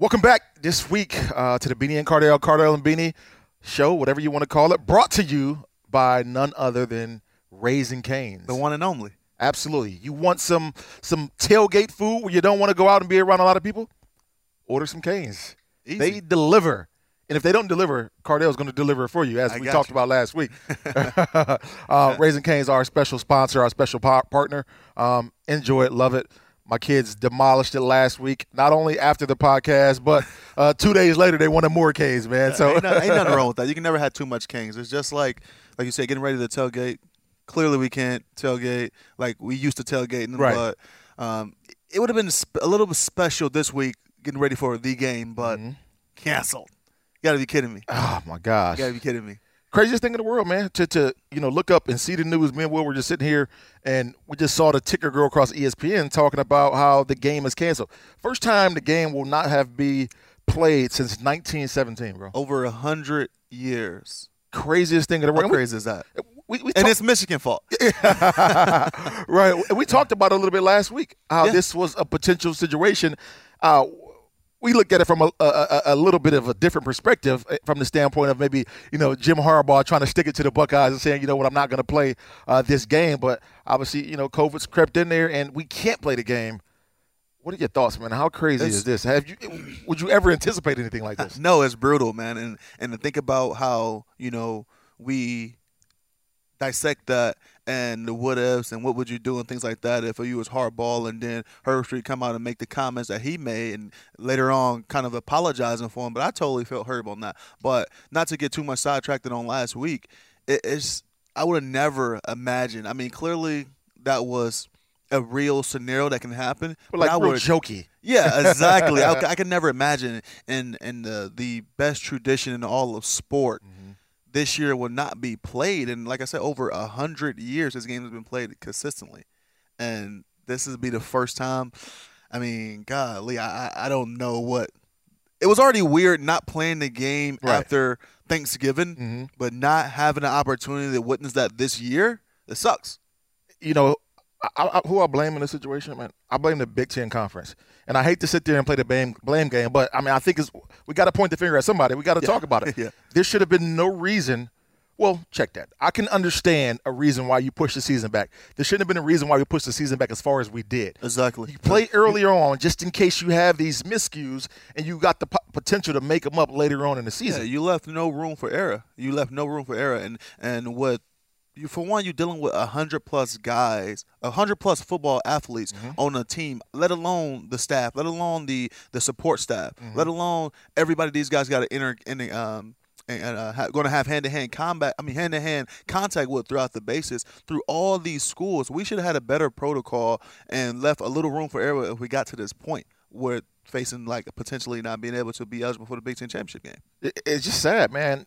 Welcome back this week uh, to the Beanie and Cardell, Cardell and Beanie show, whatever you want to call it, brought to you by none other than Raising Cane's. The one and only. Absolutely. You want some some tailgate food where you don't want to go out and be around a lot of people? Order some Canes. Easy. They deliver. And if they don't deliver, Cardell's going to deliver it for you, as I we talked you. about last week. uh, Raising Cane's are our special sponsor, our special par- partner. Um, enjoy it, love it. My kids demolished it last week. Not only after the podcast, but uh, two days later they wanted more Canes, man. So ain't, no- ain't nothing wrong with that. You can never have too much Kings. It's just like, like you said, getting ready to tailgate. Clearly, we can't tailgate like we used to tailgate, Right. but um, it would have been a little bit special this week, getting ready for the game, but canceled. You got to be kidding me. oh my gosh, You got to be kidding me. Craziest thing in the world, man. To to you know look up and see the news. Me and Will were just sitting here, and we just saw the ticker girl across ESPN talking about how the game is canceled. First time the game will not have be played since 1917, bro. Over a hundred years. Craziest thing in the world. How And we- crazy is that? We, we And talk- it's Michigan fault. right. And we talked about it a little bit last week how Yeah. this was a potential situation. Uh, we looked at it from a, a, a- a little bit of a different perspective, eh, from the standpoint of maybe you know Jim Harbaugh trying to stick it to the Buckeyes and saying, you know what, I'm not going to play uh, this game. But obviously, you know, COVID's crept in there, and we can't play the game. What are your thoughts, man? How crazy It's- is this? Have you would you ever anticipate anything like this? No, it's brutal, man. And and to think about how you know we dissect that and the what ifs and what would you do and things like that if you was Harbaugh and then Herbstreit come out and make the comments that he made and later on kind of apologizing for him. But I totally felt Herb on that. But not to get too much sidetracked on last week, it, it's I would have never imagined. I mean, clearly that was a real scenario that can happen. But like I real would- jokey. yeah, exactly. I, I can never imagine in in the the best tradition in all of sport. This year will not be played, and like I said, over a hundred years, this game has been played consistently, and this is be the first time. I mean, golly, I I- don't know what. It was already weird not playing the game Right. after Thanksgiving, Mhm. but not having an opportunity to witness that this year. It sucks. you know, I, I, who I blame in this situation, man? I blame the Big Ten Conference, and I hate to sit there and play the blame blame game, but I mean, I think it's we got to point the finger at somebody. We got to talk about it. Yeah. There should have been no reason. Well, check that. I can understand a reason why you push the season back. There shouldn't have been a reason why we pushed the season back as far as we did. Exactly. You play earlier on just in case you have these miscues and you got the po- potential to make them up later on in the Yeah, season. you left no room for error. You left no room for error, and and what you for one, you're dealing with a hundred plus guys, a hundred plus football athletes on a team. Let alone the staff, let alone the the support staff, let alone everybody. These guys got to enter in the, um. And uh, ha- going to have hand-to-hand combat. I mean, hand-to-hand contact with throughout the bases through all these schools. We should have had a better protocol and left a little room for error if we got to this point where facing like potentially not being able to be eligible for the Big Ten championship game. it, it's just sad, man.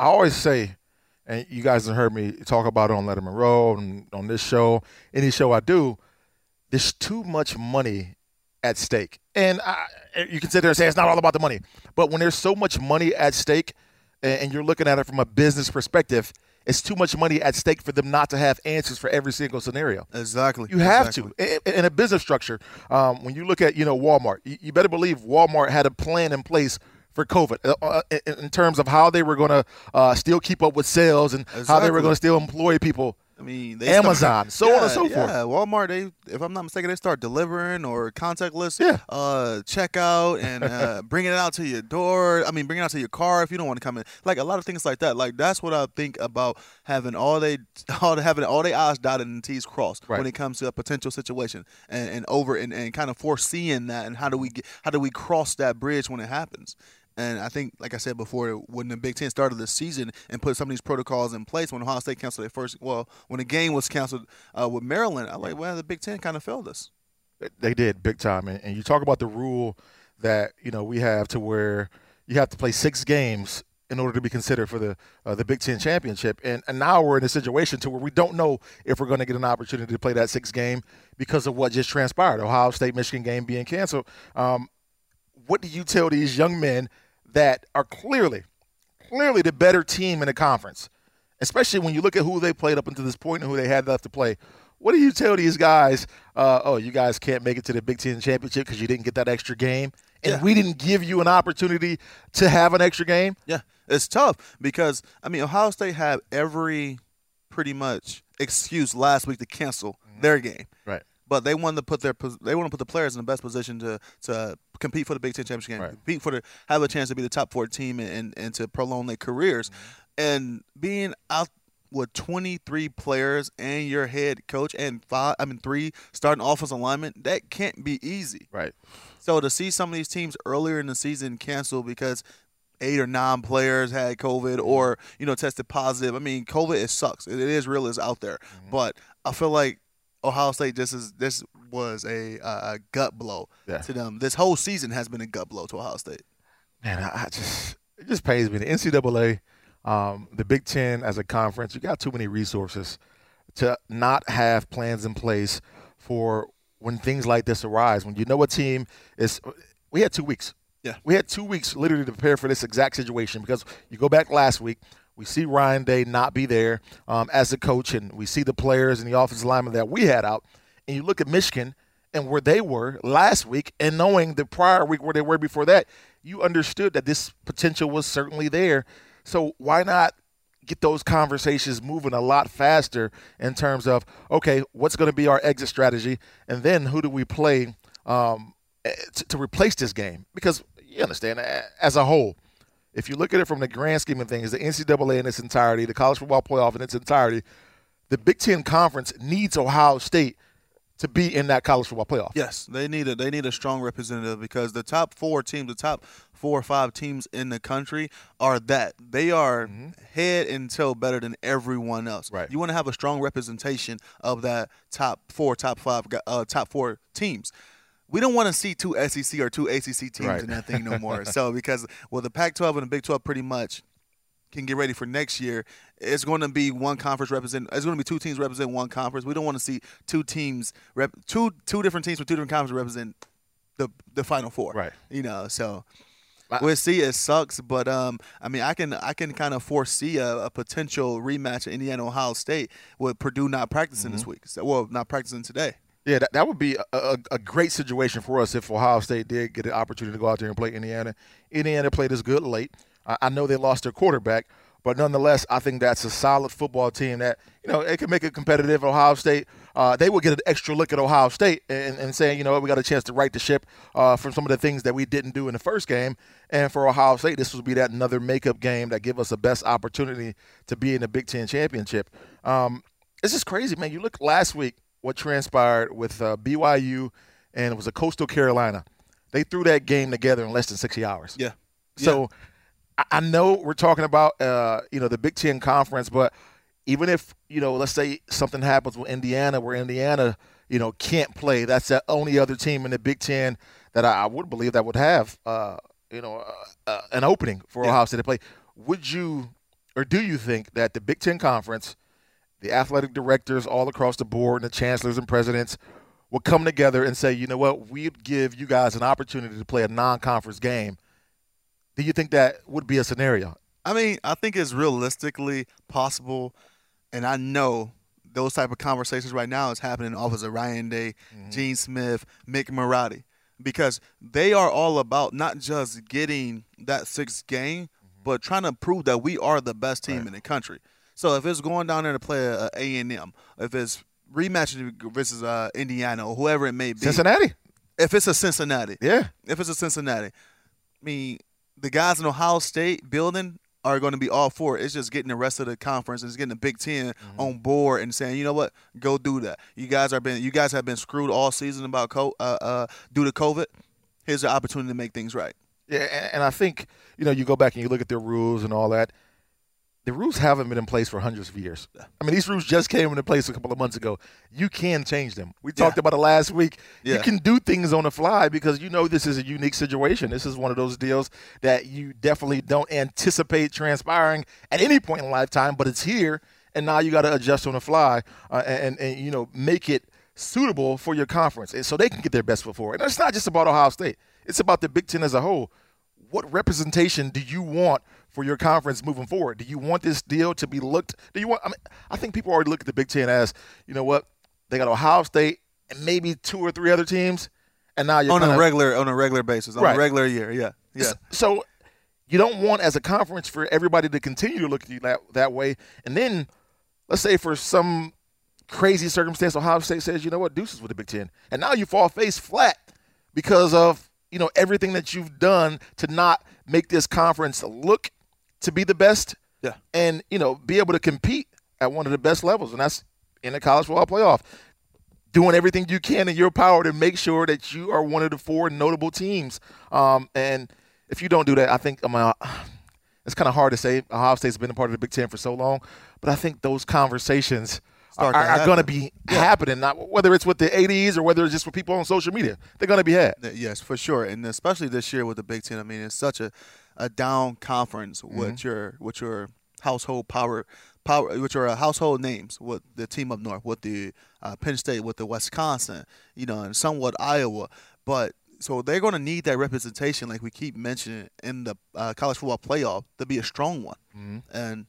I always say, and you guys have heard me talk about it on Letterman Road and on this show, any show I do, there's too much money at stake. And I, you can sit there and say it's not all about the money, but when there's so much money at stake, and, you're looking at it from a business perspective, it's too much money at stake for them not to have answers for every single scenario. Exactly. You have Exactly. to. In, a business structure, um, when you look at you know Walmart, you better believe Walmart had a plan in place for COVID uh, uh, in, terms of how they were going to uh, still keep up with sales and how they were going to still employ people. I mean, they Amazon, so on and Yeah, so forth. Yeah, Walmart. They, if I'm not mistaken, they start delivering or contactless. Yeah. Uh, checkout and uh, bringing it out to your door. I mean, bringing it out to your car if you don't want to come in. Like a lot of things like that. Like that's what I think about having all they, all having all the I's dotted and T's crossed Right. when it comes to a potential situation and, and over and, and kind of foreseeing that and how do we get, how do we cross that bridge when it happens. And I think, like I said before, when the Big Ten started the season and put some of these protocols in place, when Ohio State canceled their first, well, when the game was canceled uh, with Maryland, I like, well, the Big Ten kind of failed us. They did big time, and, and you talk about the rule that you know we have to where you have to play six games in order to be considered for the uh, the Big Ten championship, and and now we're in a situation to where we don't know if we're going to get an opportunity to play that sixth game because of what just transpired, Ohio State Michigan game being canceled. Um, what do you tell these young men that are clearly, clearly the better team in the conference, especially when you look at who they played up until this point and who they had left to play? what do you tell these guys? Uh, oh, you guys can't make it to the Big Ten championship because you didn't get that extra game, and Yeah. we didn't give you an opportunity to have an extra game. Yeah, it's tough because I mean Ohio State had every pretty much excuse last week to cancel their game, Right. But they wanted to put their they want to put the players in the best position to to compete for the Big Ten championship game, Right. compete for the have a chance to be the top four team and and, and to prolong their careers, mm-hmm. and being out with 23 players and your head coach and five I mean three starting offensive alignment that can't be easy. Right. So to see some of these teams earlier in the season cancel because eight or nine players had COVID mm-hmm. or you know tested positive. I mean, COVID it sucks. It, it is real. It's out there. Mm-hmm. But I feel like Ohio State just is this was a, uh, a gut blow Yeah. to them. This whole season has been a gut blow to Ohio State. Man, I, I just it just pains me. The NCAA, um, the Big Ten as a conference, you got too many resources to not have plans in place for when things like this arise. When you know a team is, we had two weeks. Yeah. we had two weeks literally to prepare for this exact situation because you go back last week. We see Ryan Day not be there um, as a coach, and we see the players and the offensive linemen that we had out. And you look at Michigan and where they were last week, and knowing the prior week where they were before that, you understood that this potential was certainly there. So why not get those conversations moving a lot faster in terms of okay, what's going to be our exit strategy, and then who do we play um, eh, to, to replace this game? Because you understand, as a whole, if you look at it from the grand scheme of things, the NCAA in its entirety, the college football playoff in its entirety, the Big Ten conference needs Ohio State to be in that college football playoff. Yes, they need a they need a strong representative because the top four teams, the top four or five teams in the country are that they are head and toe better than everyone else. Right. You want to have a strong representation of that top four, top five, uh, top four teams. We don't want to see two SEC or two ACC teams Right. in that thing no more. so because well, the Pac-12 and the Big 12 pretty much can get ready for next year. It's going to be one conference represent. It's going to be two teams represent one conference. We don't want to see two teams rep two two different teams from two different conferences represent the the final four. Right. You know, so we'll see. It sucks, but um, I mean, I can I can kind of foresee a, a potential rematch of Indiana Ohio State with Purdue not practicing Mm-hmm. this week. So, well, not practicing today. Yeah, that, that would be a, a, a great situation for us if Ohio State did get an opportunity to go out there and play Indiana. Indiana played us good late. I, I know they lost their quarterback, but nonetheless, I think that's a solid football team that you know it can make it competitive. Ohio State, uh, they will get an extra look at Ohio State and, and saying, you know, we got a chance to right the ship uh, from some of the things that we didn't do in the first game. And for Ohio State, this will be that another makeup game that give us the best opportunity to be in the Big Ten championship. Um, it's just crazy, man. You look last week what transpired with uh, BYU and it was a Coastal Carolina. They threw that game together in less than 60 hours. Yeah. So I, I know we're talking about uh, you know the Big Ten conference, but even if you know, let's say something happens with Indiana, where Indiana you know can't play, that's the only other team in the Big Ten that I, I would believe that would have uh, you know uh, uh, an opening for Yeah. Ohio State to play. Would you or do you think that the Big Ten conference, the athletic directors all across the board, and the chancellors and presidents will come together and say, you know what, we'd give you guys an opportunity to play a non-conference game. Do you think that would be a scenario? I mean, I think it's realistically possible, and I know those type of conversations right now is happening in office of Ryan Day, mm-hmm. Gene Smith, Mick Marotti, because they are all about not just getting that sixth game, mm-hmm. but trying to prove that we are the best team in the country. So if it's going down there to play a A and M, if it's rematching versus uh, Indiana or whoever it may be, Cincinnati? if it's a Cincinnati, Yeah. if it's a Cincinnati, I mean, the guys in Ohio State building are going to be all for it. It's just getting the rest of the conference and it's getting the Big 10 on board and saying, you know what, go do that. You guys are been, you guys have been screwed all season about co- uh, uh, due to COVID. Here's the opportunity to make things right. Yeah, and, and I think you know you go back and you look at the rules and all that. The rules haven't been in place for hundreds of years. I mean, these rules just came into place a couple of months ago. You can change them. We talked Yeah. about it last week. You can do things on the fly because you know this is a unique situation. This is one of those deals that you definitely don't anticipate transpiring at any point in lifetime, but it's here, and now you got to adjust on the fly uh, and, and you know make it suitable for your conference, and so they can get their best foot forward. And it's not just about Ohio State; it's about the Big Ten as a whole what representation do you want for your conference moving forward? Do you want this deal to be looked? Do you want? I mean, I think people already look at the Big Ten as, you know what? they got Ohio State and maybe two or three other teams, and now you're on kinda, a regular on a regular basis, on Right. a regular year. Yeah, yeah. So you don't want as a conference for everybody to continue to look at you that, that way. And then let's say for some crazy circumstance, Ohio State says, you know what, deuces with the Big Ten. And now you fall face flat because of, you know, everything that you've done to not make this conference look to be the best Yeah. and, you know, be able to compete at one of the best levels. And that's in the college football playoff. Doing everything you can in your power to make sure that you are one of the four notable teams. Um, and if you don't do that, I think I mean, it's kind of hard to say. Ohio State's been a part of the Big Ten for so long, but I think those conversations Start are, are going to be happening. Not whether it's with the ADs or whether it's just with people on social media, they're going to be had. Uh, Yes, for sure, and especially this year with the Big Ten. I mean, it's such a, a down conference with your with your household power power with your uh, household names with the team up north, with the uh, Penn State, with the Wisconsin, you know, and somewhat Iowa. But so they're going to need that representation, like we keep mentioning in the uh, college football playoff, to be a strong one, and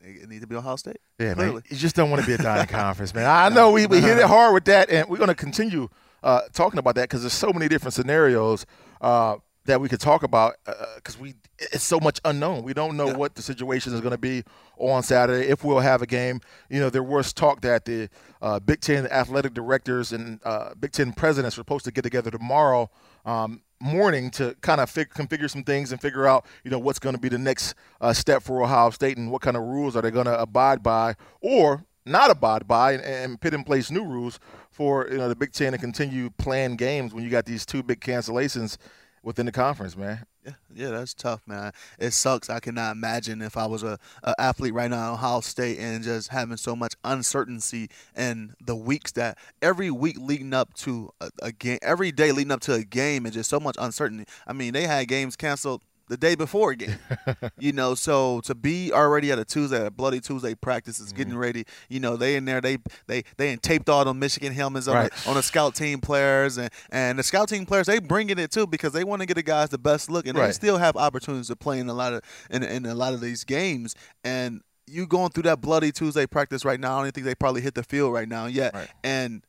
it needs to be Ohio State. Yeah, clearly. man. You just don't want to be a dying conference, man. I know we, we hit it hard with that, and we're going to continue uh, talking about that because there's so many different scenarios uh, that we could talk about because we it's so much unknown. We don't know what the situation is going to be on Saturday if we'll have a game. You know, there was talk that the uh, Big Ten athletic directors and uh, Big Ten presidents were supposed to get together tomorrow. Um, morning to kind of fig- configure some things and figure out you know what's going to be the next uh, step for Ohio State and what kind of rules are they going to abide by or not abide by and, and put in place new rules for you know the Big Ten to continue playing games when you got these two big cancellations within the conference, man. Yeah, yeah, that's tough, man. It sucks. I cannot imagine if I was a, a athlete right now at Ohio State and just having so much uncertainty in the weeks that every week leading up to a, a game, every day leading up to a game, and just so much uncertainty. I mean, they had games canceled the day before game, you know. So to be already at a Tuesday, a bloody Tuesday practice is getting mm-hmm. ready. You know, they in there, they they they ain't taped all the Michigan helmets on Right. the, on the scout team players, and and the scout team players they bringing it too because they want to get the guys the best look, and they still have opportunities to play in a lot of in, in a lot of these games, and you going through that bloody Tuesday practice right now. I don't think they probably hit the field right now yet, Right. and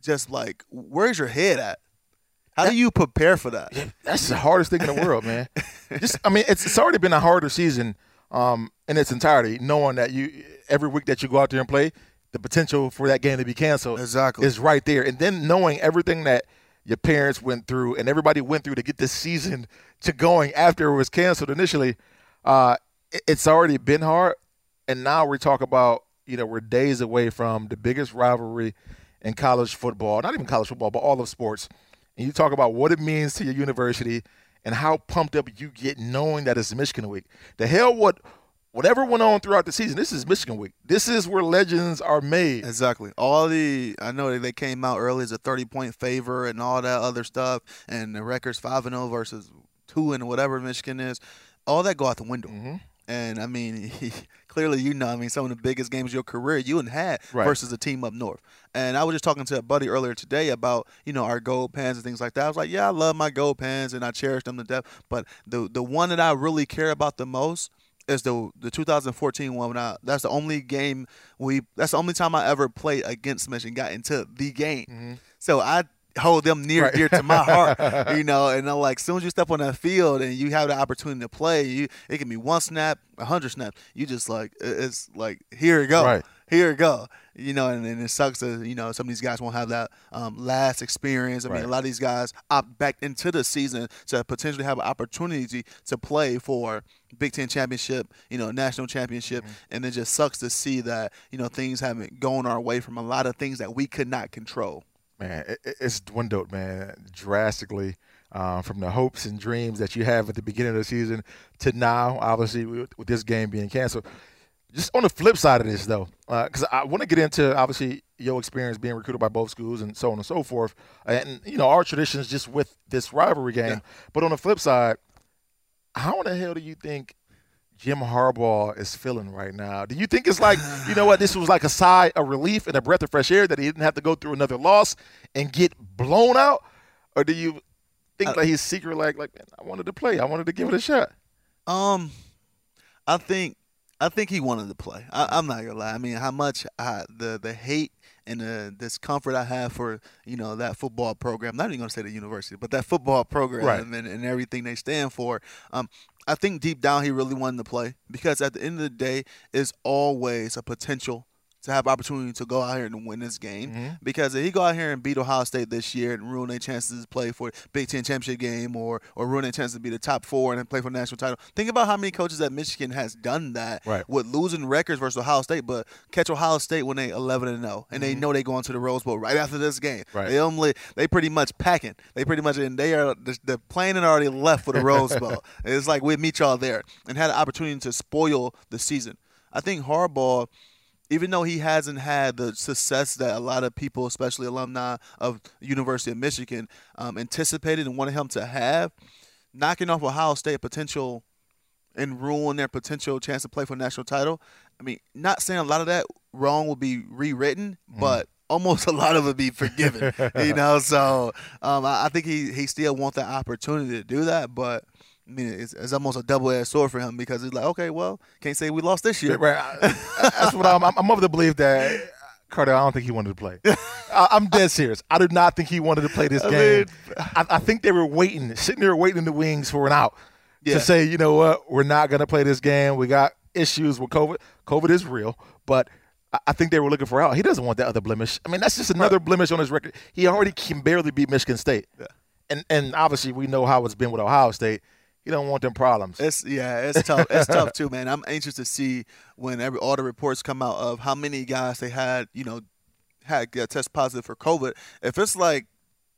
just like where's your head at? How do you prepare for that? That's the hardest thing in the world, man. Just, I mean, it's, it's already been a harder season um, in its entirety, knowing that you every week that you go out there and play, the potential for that game to be canceled Exactly. is right there. And then knowing everything that your parents went through and everybody went through to get this season to going after it was canceled initially, uh, it- it's already been hard. And now we talk about, you know, we're days away from the biggest rivalry in college football, not even college football, but all of sports. And you talk about what it means to your university and how pumped up you get knowing that it's Michigan week. The hell what whatever went on throughout the season, this is Michigan week. This is where legends are made. Exactly. All the I know that they came out early as a thirty point favor and all that other stuff, and the records five and zero versus two and whatever Michigan is. All that go out the window. Mm-hmm. And I mean, clearly, you know, I mean, some of the biggest games of your career you and had Right. versus a team up north. And I was just talking to a buddy earlier today about, you know, our gold pens and things like that. I was like, yeah, I love my gold pens and I cherish them to death. But the the one that I really care about the most is the the 2014 one. When I, that's the only game we. That's the only time I ever played against Michigan. Got into the game. Mm-hmm. So I hold them near Right. dear to my heart, you know. And I'm like, as soon as you step on that field and you have the opportunity to play, you it can be one snap, a hundred snaps. You just like it's like here it go, Right. here it go, you know. And, and it sucks that you know some of these guys won't have that um, last experience. I mean, a lot of these guys opt back into the season to potentially have an opportunity to play for Big Ten championship, you know, national championship, and it just sucks to see that you know things haven't gone our way from a lot of things that we could not control. Man, it, it- it's dwindled, man, drastically uh, from the hopes and dreams that you have at the beginning of the season to now, obviously, with, with this game being canceled. Just on the flip side of this, though, because I want to get into obviously your experience being recruited by both schools and so on and so forth, and you know our traditions just with this rivalry game. Yeah. But on the flip side, how in the hell do you think Jim Harbaugh is feeling right now? Do you think it's like, you know what, this was like a sigh of relief and a breath of fresh air that he didn't have to go through another loss and get blown out? Or do you think Uh, that he's secret like like man, I wanted to play, I wanted to give it a shot? Um, I think I think he wanted to play. I, I'm not gonna lie. I mean, how much I, the the hate and the discomfort I have for you know that football program. Not even gonna say the university, but that football program Right. and, and everything they stand for. Um, I think deep down he really wanted to play because at the end of the day, it's always a potential to have opportunity to go out here and win this game. Mhm. Because if he go out here and beat Ohio State this year and ruin their chances to play for Big Ten championship game or or ruin their chances to be the top four and play for the national title. Think about how many coaches at Michigan has done that Right. with losing records versus Ohio State, but catch Ohio State when they 11 and 0, and they know they going to the Rose Bowl right after this game. Mm-hmm. Right. They only they pretty much packing. They pretty much and they are the, the plane had already left for the Rose Bowl. it's like we meet y'all there and had an opportunity to spoil the season. I think Harbaugh even though he hasn't had the success that a lot of people, especially alumni of University of Michigan, um, anticipated and wanted him to have, knocking off Ohio State potential and ruin their potential chance to play for a national title. I mean, not saying a lot of that wrong will be rewritten, but almost a lot of it be forgiven. you know, so um, I, I think he he still wants that opportunity to do that, but. I mean, it's, it's almost a double-edged sword for him because he's like, okay, well, can't say we lost this year. Right. I- That's what I'm. I'm of the belief that Carter. I don't think he wanted to play. I, I'm dead serious. I do not think he wanted to play this I game. mean- I, I think they were waiting, sitting there waiting in the wings for an out Yeah. to say, you know what, we're not going to play this game. We got issues with COVID. COVID is real, but. I- I think they were looking for out. He doesn't want that other blemish. I mean, that's just another blemish on his record. He already can barely beat Michigan State. Yeah. And and obviously we know how it's been with Ohio State. He don't want them problems. It's yeah, it's tough. It's tough too, man. I'm anxious to see when every all the reports come out of how many guys they had, you know, had got test positive for COVID. If it's like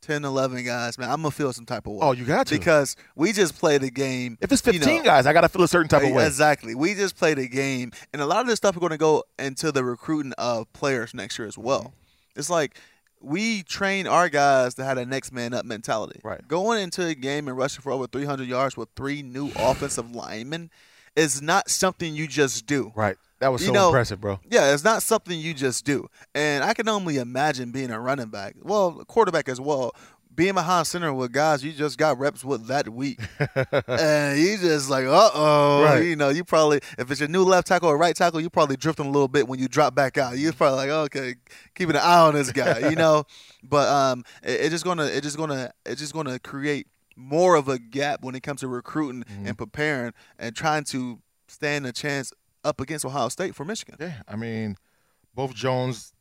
10, 11 guys, man, I'm gonna feel some type of way. Oh, you got to. because we just played a game. if it's you 15 know, guys, I got to feel a certain type of way. Exactly. We just played a game, and a lot of this stuff is going to go into the recruiting of players next year as well. Mm-hmm. It's like we train our guys to have a next man up mentality. Right. Going into a game and rushing for over 300 yards with three new offensive linemen is not something you just do. Right. That was You so know- impressive, bro. Yeah, it's not something you just do. And I can only imagine being a running back, well, quarterback as well, being behind center with guys you just got reps with that week. and you just like, uh oh. Right. You know, you probably, if it's your new left tackle or right tackle, you probably drifting a little bit when you drop back out. You're probably like, okay, keeping an eye on this guy, you know? But um, it, it's just gonna, it's just gonna, it's just gonna create more of a gap when it comes to recruiting and preparing and trying to stand a chance up against Ohio State for Michigan. Yeah. I mean, both Jones,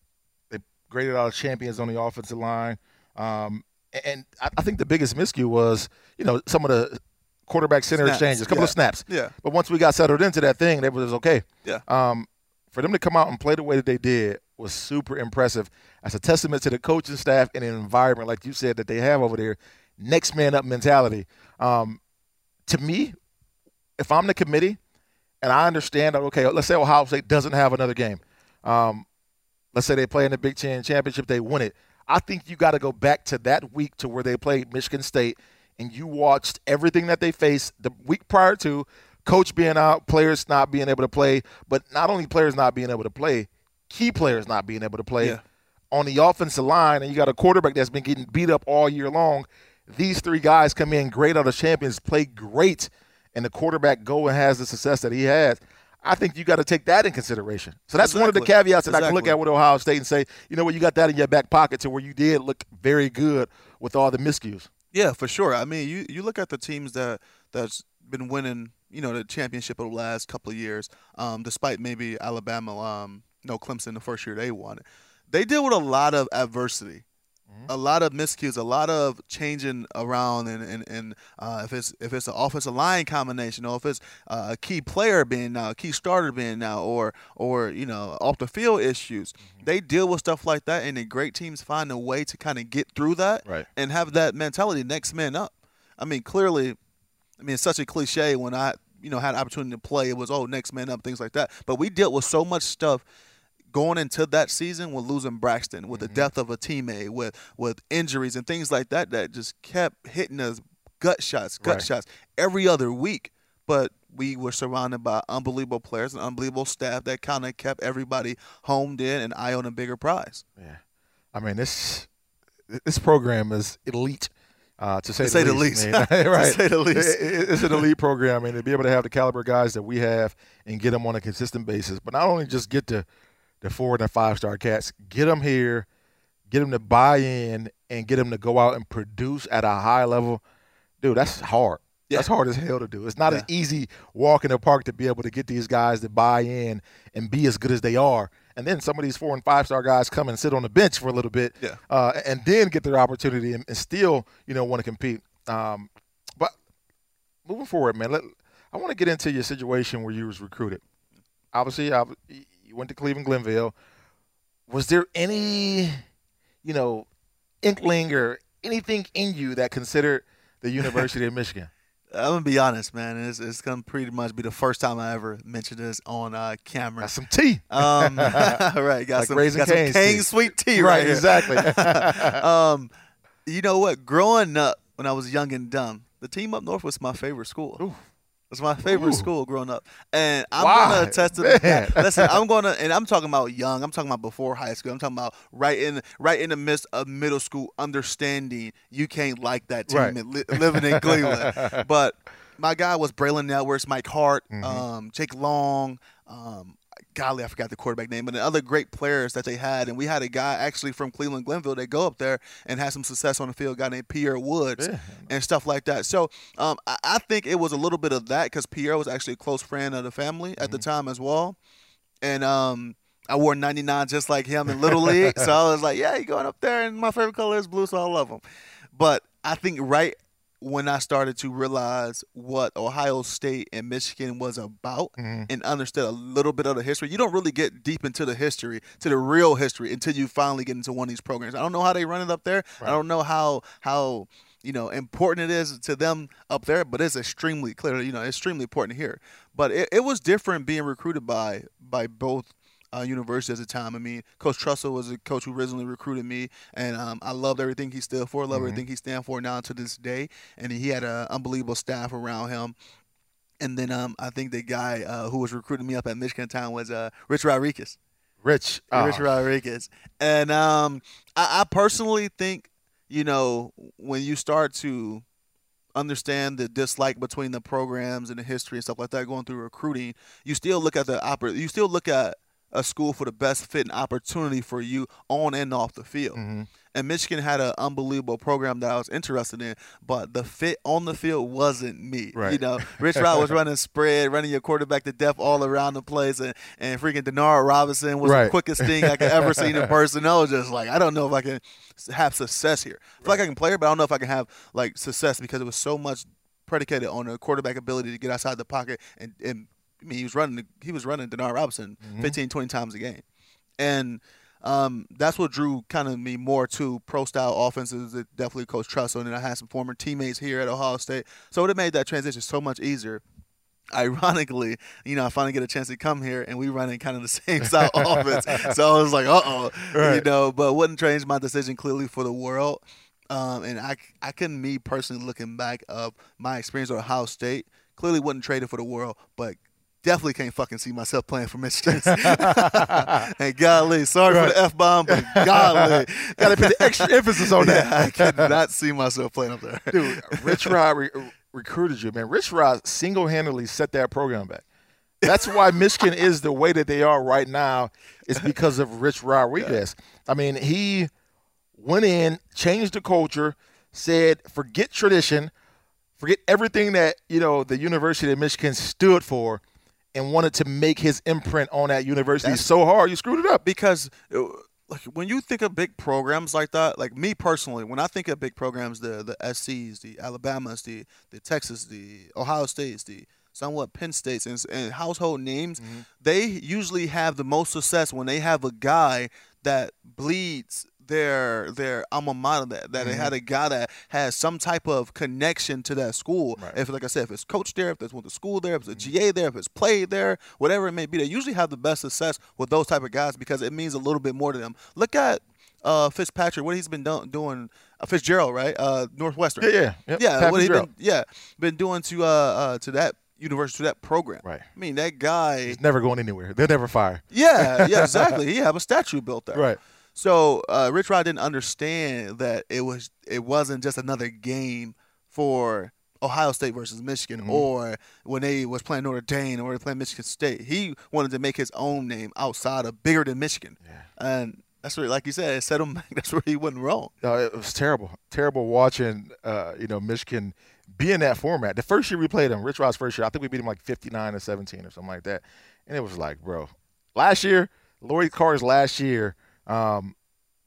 they graded out champions on the offensive line. Um, and I, I think the biggest miscue was, you know, some of the quarterback center Snaps, exchanges, a couple of snaps. Yeah. But once we got settled into that thing, it was okay. Yeah. Um, for them to come out and play the way that they did was super impressive. As a testament to the coaching staff and the environment, like you said, that they have over there. Next man up mentality. Um, to me, if I'm the committee, and I understand that, okay, let's say Ohio State doesn't have another game. Um, let's say they play in the Big Ten championship, they win it. I think you got to go back to that week to where they played Michigan State, and you watched everything that they faced the week prior to, coach being out, players not being able to play, but not only players not being able to play, key players not being able to play Yeah. on the offensive line, and you got a quarterback that's been getting beat up all year long. These three guys come in great out of champions, play great, and the quarterback go and has the success that he has. I think you got to take that in consideration. So that's one of the caveats that I can look at with Ohio State and say, you know what, you got that in your back pocket to where you did look very good with all the miscues. Yeah, for sure. I mean, you, you look at the teams that that's been winning, you know, the championship over the last couple of years, um, despite maybe Alabama, um, no Clemson the first year they won it. They deal with a lot of adversity, a lot of miscues, a lot of changing around, and and, and uh, if it's if it's an offensive line combination, or if it's uh, a key player being now, a key starter being now, or or you know off the field issues, they deal with stuff like that, and the great teams find a way to kind of get through that Right. and have that mentality next man up. I mean, clearly, I mean, it's such a cliche when I, you know, had opportunity to play. It was, oh, next man up, things like that. But we dealt with so much stuff going into that season with losing Braxton, with the death of a teammate, with with injuries and things like that that just kept hitting us gut shots, gut Right. shots every other week. But we were surrounded by unbelievable players and unbelievable staff that kind of kept everybody homed in and eye on a bigger prize. Yeah, I mean this this program is elite. Uh, to say, To say the the least, least. man. To say the least. It- it- it's an elite program, and to be able to have the caliber guys that we have and get them on a consistent basis, but not only just get the the four and the five star cats, get them here, get them to buy in, and get them to go out and produce at a high level. Dude, that's hard. Yeah. That's hard as hell to do. It's not an easy walk in the park to be able to get these guys to buy in and be as good as they are. And then some of these four and five star guys come and sit on the bench for a little bit, Yeah. uh, and then get their opportunity and, and still, you know, want to compete. Um, but moving forward, man, let, I want to get into your situation where you was recruited. Obviously, I, you went to Cleveland Glenville. Was there any, you know, inkling or anything in you that considered the University of Michigan? I'm gonna be honest, man. It's, it's gonna pretty much be the first time I ever mentioned this on uh, camera. That's some tea. Um, right, got Like some, Raising got some cane tea. sweet tea Right, right, here. exactly. um, you know what? Growing up, when I was young and dumb, the team up north was my favorite school. Ooh. It was my favorite Ooh. school growing up, and I'm Why? gonna attest to that. Listen, I'm gonna, and I'm talking about young. I'm talking about before high school. I'm talking about right in, right in the midst of middle school, understanding you can't like that team Right. li- living in Cleveland. but my guy was Braylon Edwards, Mike Hart, Mhm. um, Jake Long. Um, golly, I forgot the quarterback name, but the other great players that they had. And we had a guy actually from Cleveland Glenville that go up there and had some success on the field, a guy named Pierre Woods Yeah. and stuff like that. So um, I, I think it was a little bit of that because Pierre was actually a close friend of the family at the time as well. And um, I wore 99 just like him in Little League. so I was like, yeah, you going up there, and my favorite color is blue, so I love him. But I think right when I started to realize what Ohio State and Michigan was about Mhm. and understood a little bit of the history, you don't really get deep into the history, to the real history, until you finally get into one of these programs. I don't know how they run it up there. Right. I don't know how how you know important it is to them up there, but it's extremely clear. You know, extremely important here. But it, it was different being recruited by by both. Uh, universities at the time. I mean, Coach Tressel was a coach who originally recruited me, and um, I loved everything he stood for. Love Mhm. everything he stands for now to this day. And he had an unbelievable staff around him. And then um, I think the guy uh, who was recruiting me up at Michigan Town was uh, Rich Rodriguez. Rich. uh, Rich Rodriguez. And um, I, I personally think, you know, when you start to understand the dislike between the programs and the history and stuff like that going through recruiting, you still look at the oppor- you still look at a school for the best fit and opportunity for you on and off the field. mhm. And Michigan had an unbelievable program that I was interested in, but the fit on the field wasn't me. Right. You know, Rich Rod was running spread, running your quarterback to death all around the place, and, and freaking Denard Robinson was Right. the quickest thing I could ever seen in person. I was just like, I don't know if I can have success here. I feel like I can play, here, but I don't know if I can have like success because it was so much predicated on a quarterback ability to get outside the pocket and, and I mean he was running he was running Denard Robinson Mhm. 15, 20 times a game. And um, that's what drew kind of me more to pro style offenses. It definitely Coach Tressel, and then I had some former teammates here at Ohio State, so it made that transition so much easier. Ironically, you know, I finally get a chance to come here, and we run in kind of the same style offense. So I was like, uh oh, you know, but wouldn't change my decision clearly for the world. Um, and I, I couldn't, me personally, looking back of my experience at Ohio State, clearly wouldn't trade it for the world, but definitely can't fucking see myself playing for Michigan. and golly, sorry for the f bomb, but golly, Gotta put the extra emphasis on that. yeah, I cannot see myself playing up there. Dude, Rich Rod re- recruited you, man. Rich Rod single handedly set that program back. That's why Michigan is the way that they are right now. It's because of Rich Rodriguez. I mean, he went in, changed the culture, said, forget tradition, forget everything that, you know, the University of Michigan stood for, and wanted to make his imprint on that university That's- so hard you screwed it up. because uh, like when you think of big programs like that, like me personally, when I think of big programs, the the SCs, the Alabamas, the the Texas, the Ohio States, the somewhat Penn States, and, and household names, they usually have the most success when they have a guy that bleeds their their alma mater that, that they had a guy that has some type of connection to that school. Right. If like I said, if it's coach there, if there's went to school there, if it's a GA there, if it's played there, whatever it may be, they usually have the best success with those type of guys because it means a little bit more to them. Look at uh, Fitzpatrick, what he's been do- doing. Uh, Fitzgerald, right? Uh, Northwestern. Yeah, yeah. Yep. Yeah, Pat what he been yeah been doing to uh, uh to that university to that program. Right. I mean that guy. It's never going anywhere. They'll never fire. Yeah, yeah, exactly. He have a statue built there. Right. So uh, Rich Rod didn't understand that it was it wasn't just another game for Ohio State versus Michigan, Mm-hmm. or when they was playing Notre Dame or they playing Michigan State. He wanted to make his own name outside of bigger than Michigan, yeah. and that's where, like you said, it set him back. That's where he wasn't wrong. No, it was terrible. Terrible watching, uh, you know, Michigan be in that format. The first year we played him, Rich Rod's first year, I think we beat him like 59 or 17 or something like that. And it was like, bro, last year, Lloyd Carr's last year, um,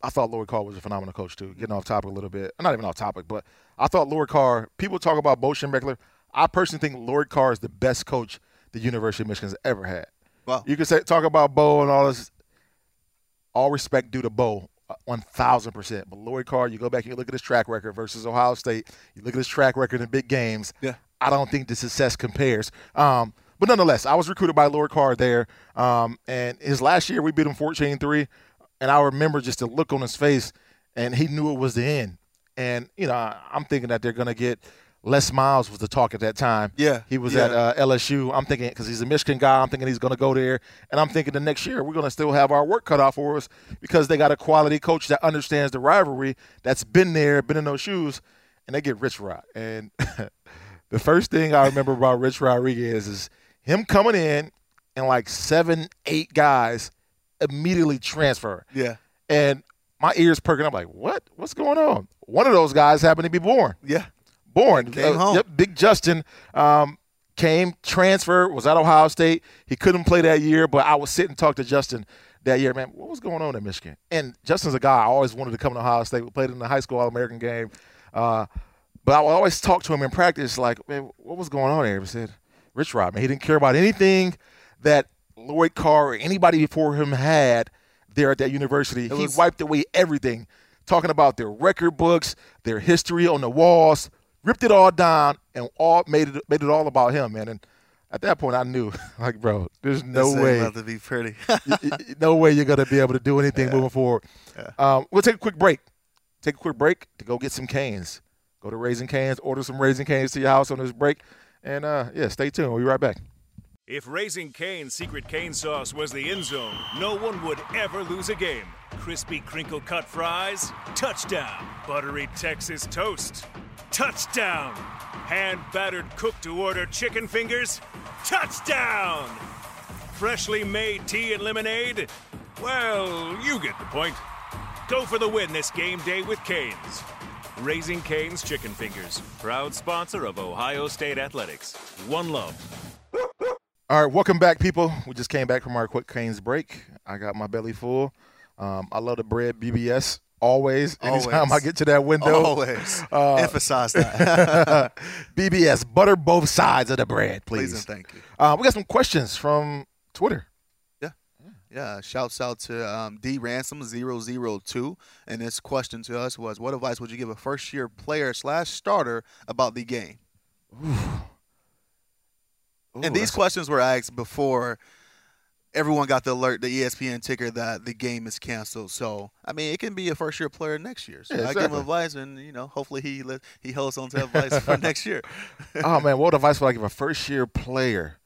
I thought Lloyd Carr was a phenomenal coach too. Getting off topic a little bit, not even off topic, but I thought Lloyd Carr. People talk about Bo Schembechler. I personally think Lloyd Carr is the best coach the University of Michigan's ever had. Wow. You can say talk about Bo and all this. All respect due to Bo, uh, one thousand percent. But Lloyd Carr, you go back and you look at his track record versus Ohio State. You look at his track record in big games. Yeah. I don't think the success compares. Um, but nonetheless, I was recruited by Lloyd Carr there. Um, and his last year, we beat him 14 3. And I remember just the look on his face, and he knew it was the end. And, you know, I'm thinking that they're going to get Les Miles was the talk at that time. Yeah, He was yeah. at uh, LSU. I'm thinking, because he's a Michigan guy, I'm thinking he's going to go there. And I'm thinking the next year, we're going to still have our work cut out for us because they got a quality coach that understands the rivalry, that's been there, been in those shoes, and they get Rich Rod. And the first thing I remember about Rich Rodriguez is him coming in and like seven, eight guys immediately transfer. Yeah, And my ears perking up like, what? What's going on? One of those guys happened to be Boren. yeah, Boren. Came Uh, home. Yep, Big Justin um, came, transferred, was at Ohio State. He couldn't play that year, but I was sitting and talk to Justin that year, man, what was going on in Michigan? And Justin's a guy I always wanted to come to Ohio State. We played in the high school All American game. Uh, but I would always talk to him in practice, like, man, what was going on there? He said, Rich Rod, man, he didn't care about anything that Lloyd Carr or anybody before him had there at that university. he wiped away everything, talking about their record books, their history on the walls, ripped it all down, and all made it made it all about him, man. And at that point, I knew, like, bro, there's no This way about to be pretty. y- y- no way you're gonna be able to do anything moving forward. Um, we'll take a quick break. Take a quick break to go get some canes. Go to Raising Canes, order some Raising Canes to your house on this break, and uh, yeah, stay tuned. We'll be right back. If Raising Cane's secret cane sauce was the end zone, no one would ever lose a game. Crispy crinkle cut fries, touchdown. Buttery Texas toast, touchdown. Hand battered cooked to order chicken fingers, touchdown. Freshly made tea and lemonade, well, you get the point. Go for the win this game day with Canes. Raising Cane's Chicken Fingers, proud sponsor of Ohio State Athletics. One love. All right, welcome back, people. We just came back from our quick Canes break. I got my belly full. Um, I love the bread BBS always. Anytime Always. I get to that window, Always Uh, emphasize that. BBS butter both sides of the bread, please. Please and thank you. Uh, we got some questions from Twitter. Yeah, yeah. shouts out to um, D Ransom 002. And his question to us was What advice would you give a first year player slash starter about the game? Ooh, and these questions were asked before everyone got the alert, the ESPN ticker that the game is canceled. So, I mean, it can be a first year player next year. So Yeah, I give him advice, and, you know, hopefully he let, he holds on to advice for next year. oh man, what advice would I give a first year player?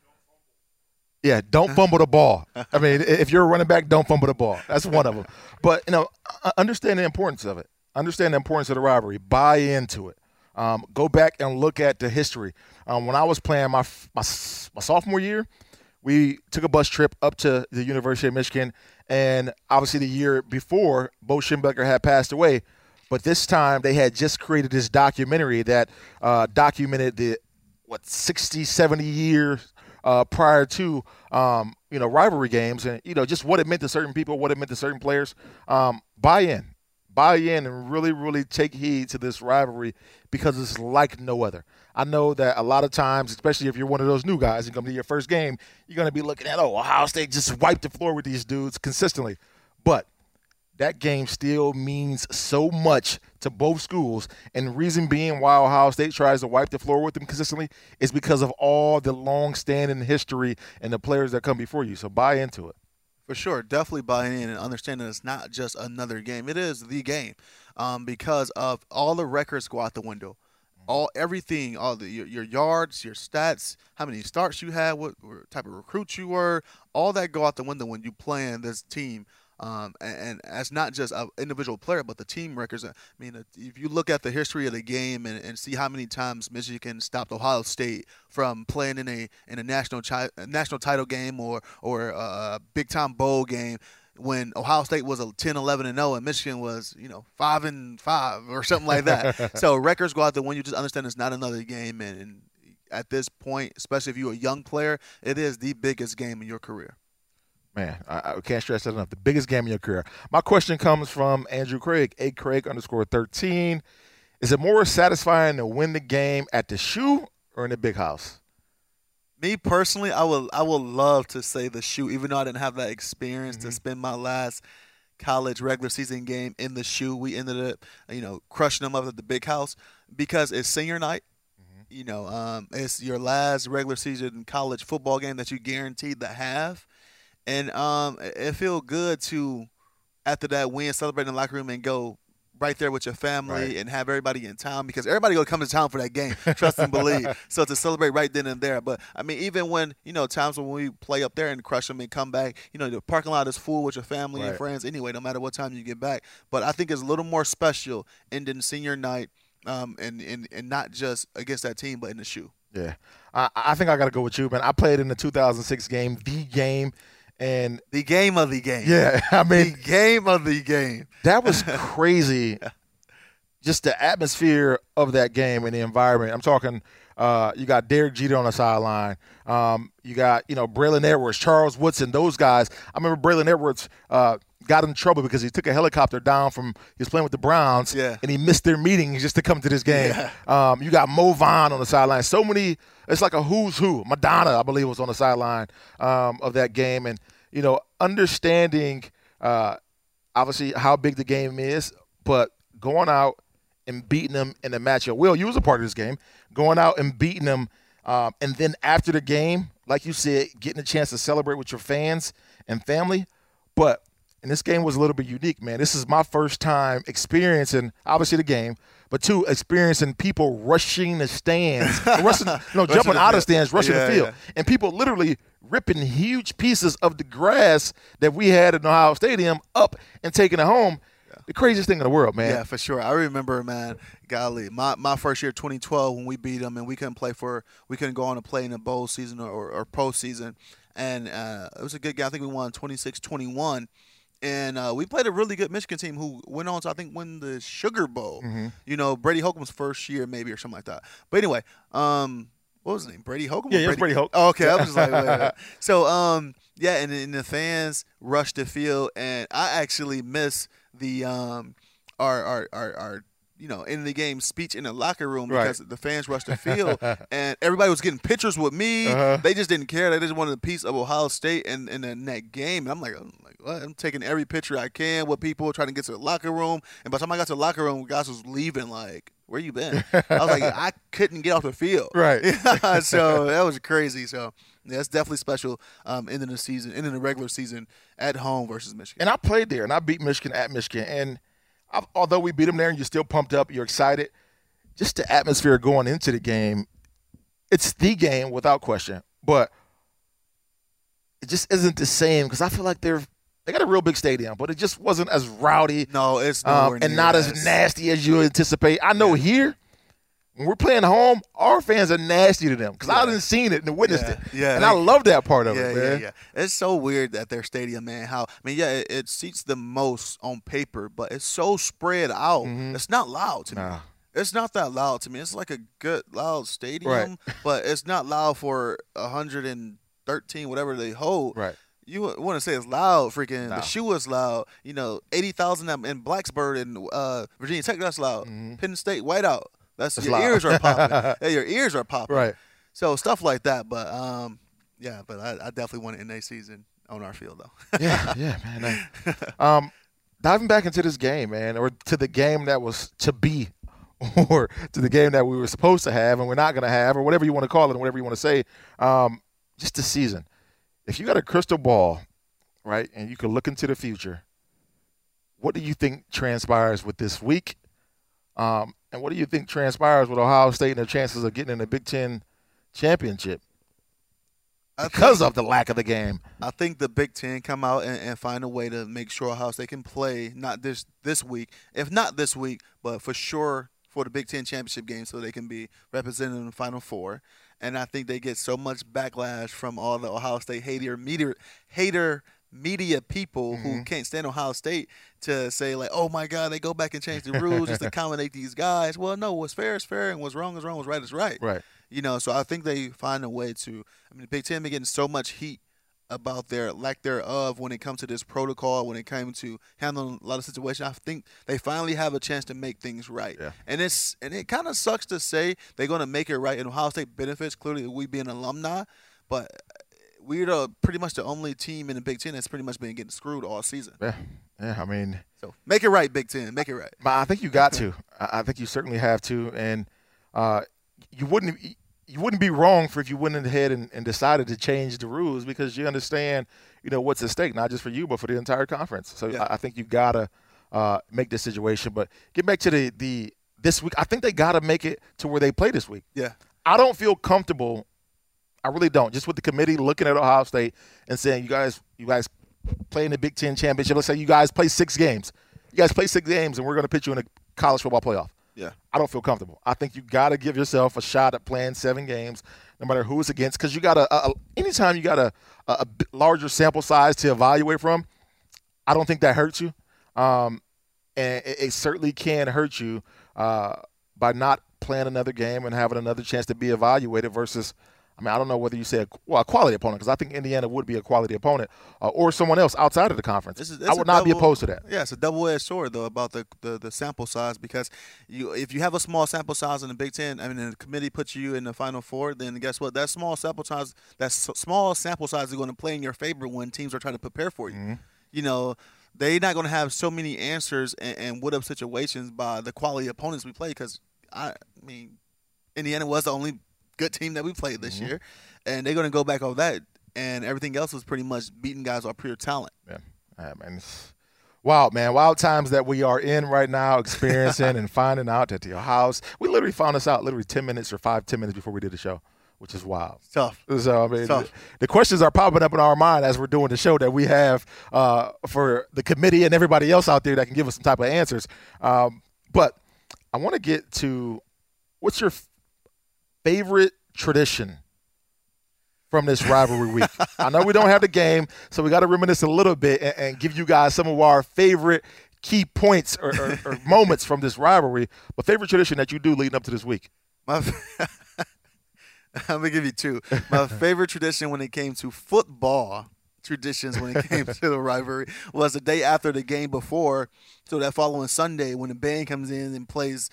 Yeah, don't fumble the ball. I mean, if you're a running back, don't fumble the ball. That's one of them. But you know, understand the importance of it. Understand the importance of the rivalry. Buy into it. Um, go back and look at the history. Um, when I was playing my, my my sophomore year, we took a bus trip up to the University of Michigan, and obviously the year before, Bo Schembechler had passed away. But this time they had just created this documentary that uh, documented the what 60, 70 years uh, prior to um, you know rivalry games, and you know just what it meant to certain people, what it meant to certain players. Um, buy in, buy in, and really, really take heed to this rivalry because it's like no other. I know that a lot of times, especially if you're one of those new guys and come to your first game, you're going to be looking at, oh, Ohio State just wiped the floor with these dudes consistently. But that game still means so much to both schools. And the reason being why Ohio State tries to wipe the floor with them consistently is because of all the long standing history and the players that come before you. So buy into it. For sure, definitely buying in and understanding it's not just another game; it is the game, um, because of all the records go out the window, all everything, all the your, your yards, your stats, how many starts you had, what, what type of recruit you were, all that go out the window when you play in this team Um, and, and that's not just an individual player, but the team records. I mean, uh, if you look at the history of the game and, and see how many times Michigan stopped Ohio State from playing in a in a national chi- national title game or or a big time bowl game, when Ohio State was a 10, 11 and 0 and Michigan was, you know, 5 and 5 or something like that. so records go out the window. you just understand it's not another game and, and at this point, especially if you're a young player, it is the biggest game in your career. Man, I, I, can't stress that enough. The biggest game in your career. My question comes from Andrew Craig, a Craig underscore 13. Is it more satisfying to win the game at the shoe or in the big house? Me personally, I would I would love to say the shoe, even though I didn't have that experience mm-hmm. to spend my last college regular season game in the shoe. We ended up, you know, crushing them up at the big house because it's senior night. Mm-hmm. You know, um, it's your last regular season college football game that you guaranteed to have and um, it feels good to after that win celebrate in the locker room and go right there with your family right. and have everybody in town because everybody gonna come to town for that game. Trust and believe. So to celebrate right then and there. But I mean, even when you know times when we play up there and crush them and come back, you know the parking lot is full with your family right. and friends anyway. No matter what time you get back. But I think it's a little more special ending senior night, um, and and and not just against that team, but in the shoe. Yeah, I, I think I got to go with you, man. I played in the 2006 game, the game and the game of the game. Yeah, I mean, the game of the game. That was crazy. Just the atmosphere of that game and the environment. I'm talking. Uh, you got Derek Jeter on the sideline. Um, you got you know Braylon Edwards, Charles Woodson, those guys. I remember Braylon Edwards uh, got in trouble because he took a helicopter down from he was playing with the Browns, yeah. and he missed their meeting just to come to this game. Yeah. Um, you got Mo Vaughn on the sideline. So many. It's like a who's who. Madonna, I believe, was on the sideline um, of that game, and you know, understanding uh, obviously how big the game is, but going out and beating them in the matchup. Will, you was a part of this game. Going out and beating them, um, and then after the game, like you said, getting a chance to celebrate with your fans and family. But and this game was a little bit unique, man. This is my first time experiencing obviously the game, but two experiencing people rushing the stands, rushing, know, jumping out of stands, rushing yeah, the field, yeah. and people literally ripping huge pieces of the grass that we had in Ohio Stadium up and taking it home. The craziest thing in the world, man. Yeah, for sure. I remember, man. Golly, my, my first year, 2012, when we beat them and we couldn't play for, we couldn't go on to play in a bowl season or, or, or postseason, and uh, it was a good game. I think we won 26-21 and uh, we played a really good Michigan team who went on to I think win the Sugar Bowl. Mm-hmm. You know, Brady Holcomb's first year maybe or something like that. But anyway, um, what was his name? Brady Holcomb. Yeah, Brady, Brady Holcomb. Oh, okay, I was just like, wait, wait. so um, yeah, and, and the fans rushed the field, and I actually missed the um, our our our, our you know, in the game speech in the locker room because right. the fans rushed the field and everybody was getting pictures with me. Uh-huh. They just didn't care. They just wanted a piece of Ohio State and in, in that game. And I'm like, I'm like, what? I'm taking every picture I can with people trying to get to the locker room. And by the time I got to the locker room, guys was leaving like, where you been? I was like, I couldn't get off the field. Right. so that was crazy. So yeah, it's definitely special. Um, ending the season, ending the regular season at home versus Michigan. And I played there, and I beat Michigan at Michigan, and although we beat them there and you're still pumped up, you're excited. Just the atmosphere going into the game, it's the game without question. But it just isn't the same because I feel like they're they got a real big stadium, but it just wasn't as rowdy. No, it's um, and not as nasty as you anticipate. I know yeah. here when we're playing home, our fans are nasty to them because yeah. I didn't seen it and witnessed yeah. it. Yeah, and I love that part of yeah, it, man. Yeah, yeah. It's so weird that their stadium, man. How I mean, yeah, it, it seats the most on paper, but it's so spread out. Mm-hmm. It's not loud to nah. me. It's not that loud to me. It's like a good loud stadium, right. but it's not loud for 113 whatever they hold. Right you want to say it's loud. Freaking no. the shoe is loud. You know, eighty thousand in Blacksburg and uh, Virginia Tech. That's loud. Mm-hmm. Penn State whiteout. That's, That's your loud. ears are popping. yeah, your ears are popping. Right. So stuff like that. But um, yeah, but I, I definitely want to end a season on our field though. yeah, yeah, man. um, diving back into this game, man, or to the game that was to be, or to the game that we were supposed to have and we're not going to have, or whatever you want to call it, and whatever you want to say. Um, just the season. If you got a crystal ball, right, and you can look into the future, what do you think transpires with this week? Um, and what do you think transpires with Ohio State and their chances of getting in the Big Ten championship? because of the lack of the game. I think the Big Ten come out and, and, find a way to make sure Ohio State can play not this this week, if not this week, but for sure for the Big Ten championship game, so they can be represented in the Final Four. And I think they get so much backlash from all the Ohio State hater meter hater media people mm-hmm. who can't stand Ohio State to say like, "Oh my God, they go back and change the rules just to accommodate these guys." Well, no, what's fair is fair, and what's wrong is wrong, what's right is right. Right. You know, so I think they find a way to. I mean, the Big Ten been getting so much heat about their lack thereof when it comes to this protocol, when it came to handling a lot of situations. I think they finally have a chance to make things right. Yeah. And it's and it kind of sucks to say they're going to make it right. And Ohio State benefits clearly we being alumni, but we're the, pretty much the only team in the Big Ten that's pretty much been getting screwed all season. Yeah, yeah. I mean, so make it right, Big Ten. Make it right. I think you got to. I think you certainly have to, and uh, you wouldn't you wouldn't be wrong for if you went ahead and, and, decided to change the rules because you understand, you know, what's at stake, not just for you, but for the entire conference. So yeah. I, I, think you gotta uh, make this situation. But get back to the the this week. I think they gotta make it to where they play this week. Yeah. I don't feel comfortable. I really don't. Just with the committee looking at Ohio State and saying, you guys, you guys play in the Big Ten championship. Let's say you guys play six games. You guys play six games, and we're going to put you in a college football playoff. Yeah. I don't feel comfortable. I think you got to give yourself a shot at playing seven games, no matter who it's against, because you got a, a, anytime you got a, a, larger sample size to evaluate from, I don't think that hurts you. Um, and it, it, certainly can hurt you uh, by not playing another game and having another chance to be evaluated versus – I mean, I don't know whether you say a, well, a quality opponent because I think Indiana would be a quality opponent uh, or someone else outside of the conference. I would not double, be opposed to that. Yeah, it's a double-edged sword though about the, the, the sample size because you if you have a small sample size in the Big Ten, I mean, the committee puts you in the Final Four, then guess what? That small sample size, that small sample size is going to play in your favor when teams are trying to prepare for you. Mm-hmm. You know, they're not going to have so many answers and, and would up situations by the quality opponents we play because I, I mean, Indiana was the only good team that we played this mm-hmm. year, and they're going to go back on that, and everything else was pretty much beating guys off pure talent. Yeah, yeah man. Wild man, wild times that we are in right now, experiencing and finding out that your house. We literally found this out literally ten minutes or five, ten minutes before we did the show which is wild. It's tough. So I mean, the, the, questions are popping up in our mind as we're doing the show that we have uh, for the committee and everybody else out there that can give us some type of answers. Um, but I want to get to what's your favorite tradition from this rivalry week? I know we don't have the game, so we got to reminisce a little bit and, and, give you guys some of our favorite key points or, or, or moments from this rivalry. But favorite tradition that you do leading up to this week? My, I'm gonna give you two. My favorite tradition when it came to football traditions when it came to the rivalry was the day after the game before. So that following Sunday when the band comes in and plays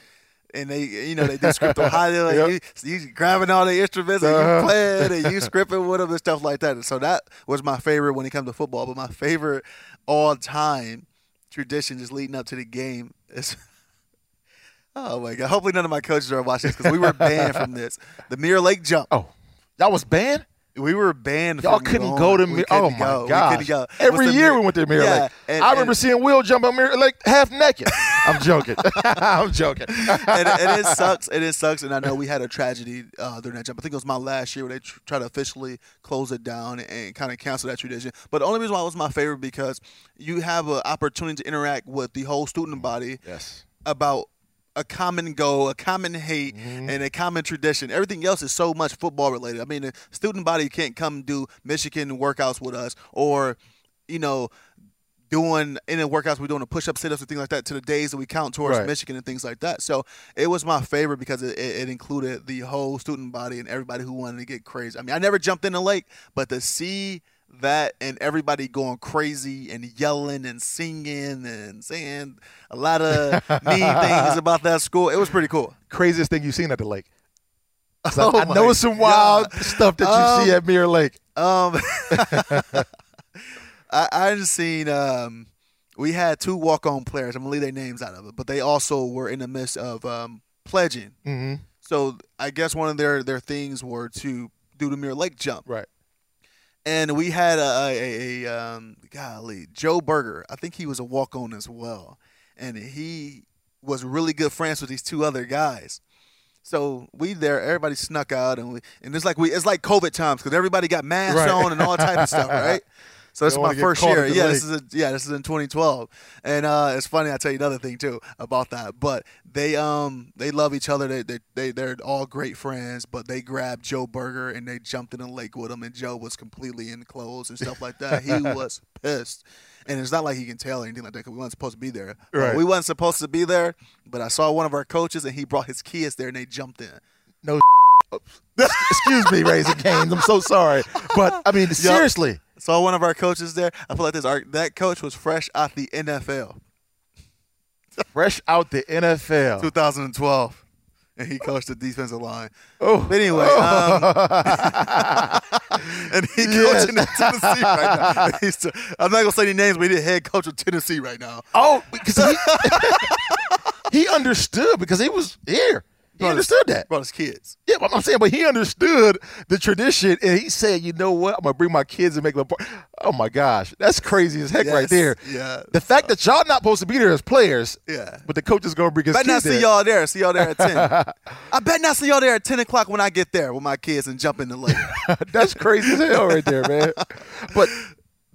and they, you know, they do script on how like yep. you, you, grabbing all the instruments and uh-huh. you playing and you scripting with them and stuff like that. And so that was my favorite when it comes to football. But my favorite all time tradition just leading up to the game is. Oh my god! Hopefully none of my coaches are watching this because we were banned from this. The Mirror Lake jump. Oh, y'all was banned. We were banned. Y'all couldn't go to Mirror. Oh my god! Every year we went to Mirror yeah, Lake. And, I remember and, seeing Will jump on Mirror Lake half naked. I'm joking. I'm joking. and, and, it sucks. And it sucks. And I know we had a tragedy uh, during that jump. I think it was my last year where they tr- tried to officially close it down and kind of cancel that tradition. But the only reason why it was my favorite because you have an opportunity to interact with the whole student body. Yes. About a common goal, a common hate, mm-hmm. and a common tradition. Everything else is so much football related. I mean, the student body can't come do Michigan workouts with us or, you know, doing in the workouts we're doing the push-up sit-ups and things like that to the days that we count towards right. michigan and things like that so it was my favorite because it, it, included the whole student body and everybody who wanted to get crazy i mean i never jumped in the lake but to see that and everybody going crazy and yelling and singing and saying a lot of mean things about that school. It was pretty cool. Craziest thing you've seen at the lake. Oh I, I know some wild God. stuff that you um, see at Mirror Lake. Um, I, I just seen um, we had two walk on players. I'm gonna leave their names out of it, but they also were in the midst of um, pledging. Mm-hmm. So I guess one of their their things were to do the Mirror Lake jump. Right and we had a, a, a um, golly Joe Berger. I think he was a walk on as well, and he was really good friends with these two other guys. So we there, everybody snuck out, and we and it's like we it's like COVID times because everybody got masks Right. on and all type of stuff, right? So this is my first year. Yeah, lake. this is a, yeah, this is in 2012, and uh, it's funny. I tell you another thing too about that. But they um they love each other. They they, they they're all great friends. But they grabbed Joe Berger and they jumped in the lake with him, and Joe was completely in clothes and stuff like that. He was pissed. And it's not like he can tell or anything like that because we weren't supposed to be there. Uh, Right. we weren't supposed to be there, but I saw one of our coaches and he brought his kids there and they jumped in. No, excuse me, Raising Canes. I'm so sorry, but I mean, seriously, Saw one of our coaches there. I feel like this. Our, that coach was fresh out the NFL, fresh out the NFL. 2012, and he coached the defensive line. Oh, But anyway, um, and he Yes. coaching in Tennessee right now. I'm not gonna say any names, but he's the head coach of Tennessee right now. oh, because he, he understood because he was here. He understood that. Brought his kids. Yeah, but I'm saying, but he understood the tradition, and he said, "You know what? I'm gonna bring my kids and make them." part." Oh my gosh, that's crazy as heck right there. yeah. The fact uh, that y'all not supposed to be there as players, Yeah. but the coach is gonna bring his Bet not see there. y'all there. See y'all there at 10. I bet not see y'all there at 10 o'clock when I get there with my kids and jump in the lake. That's crazy as hell right there, man. But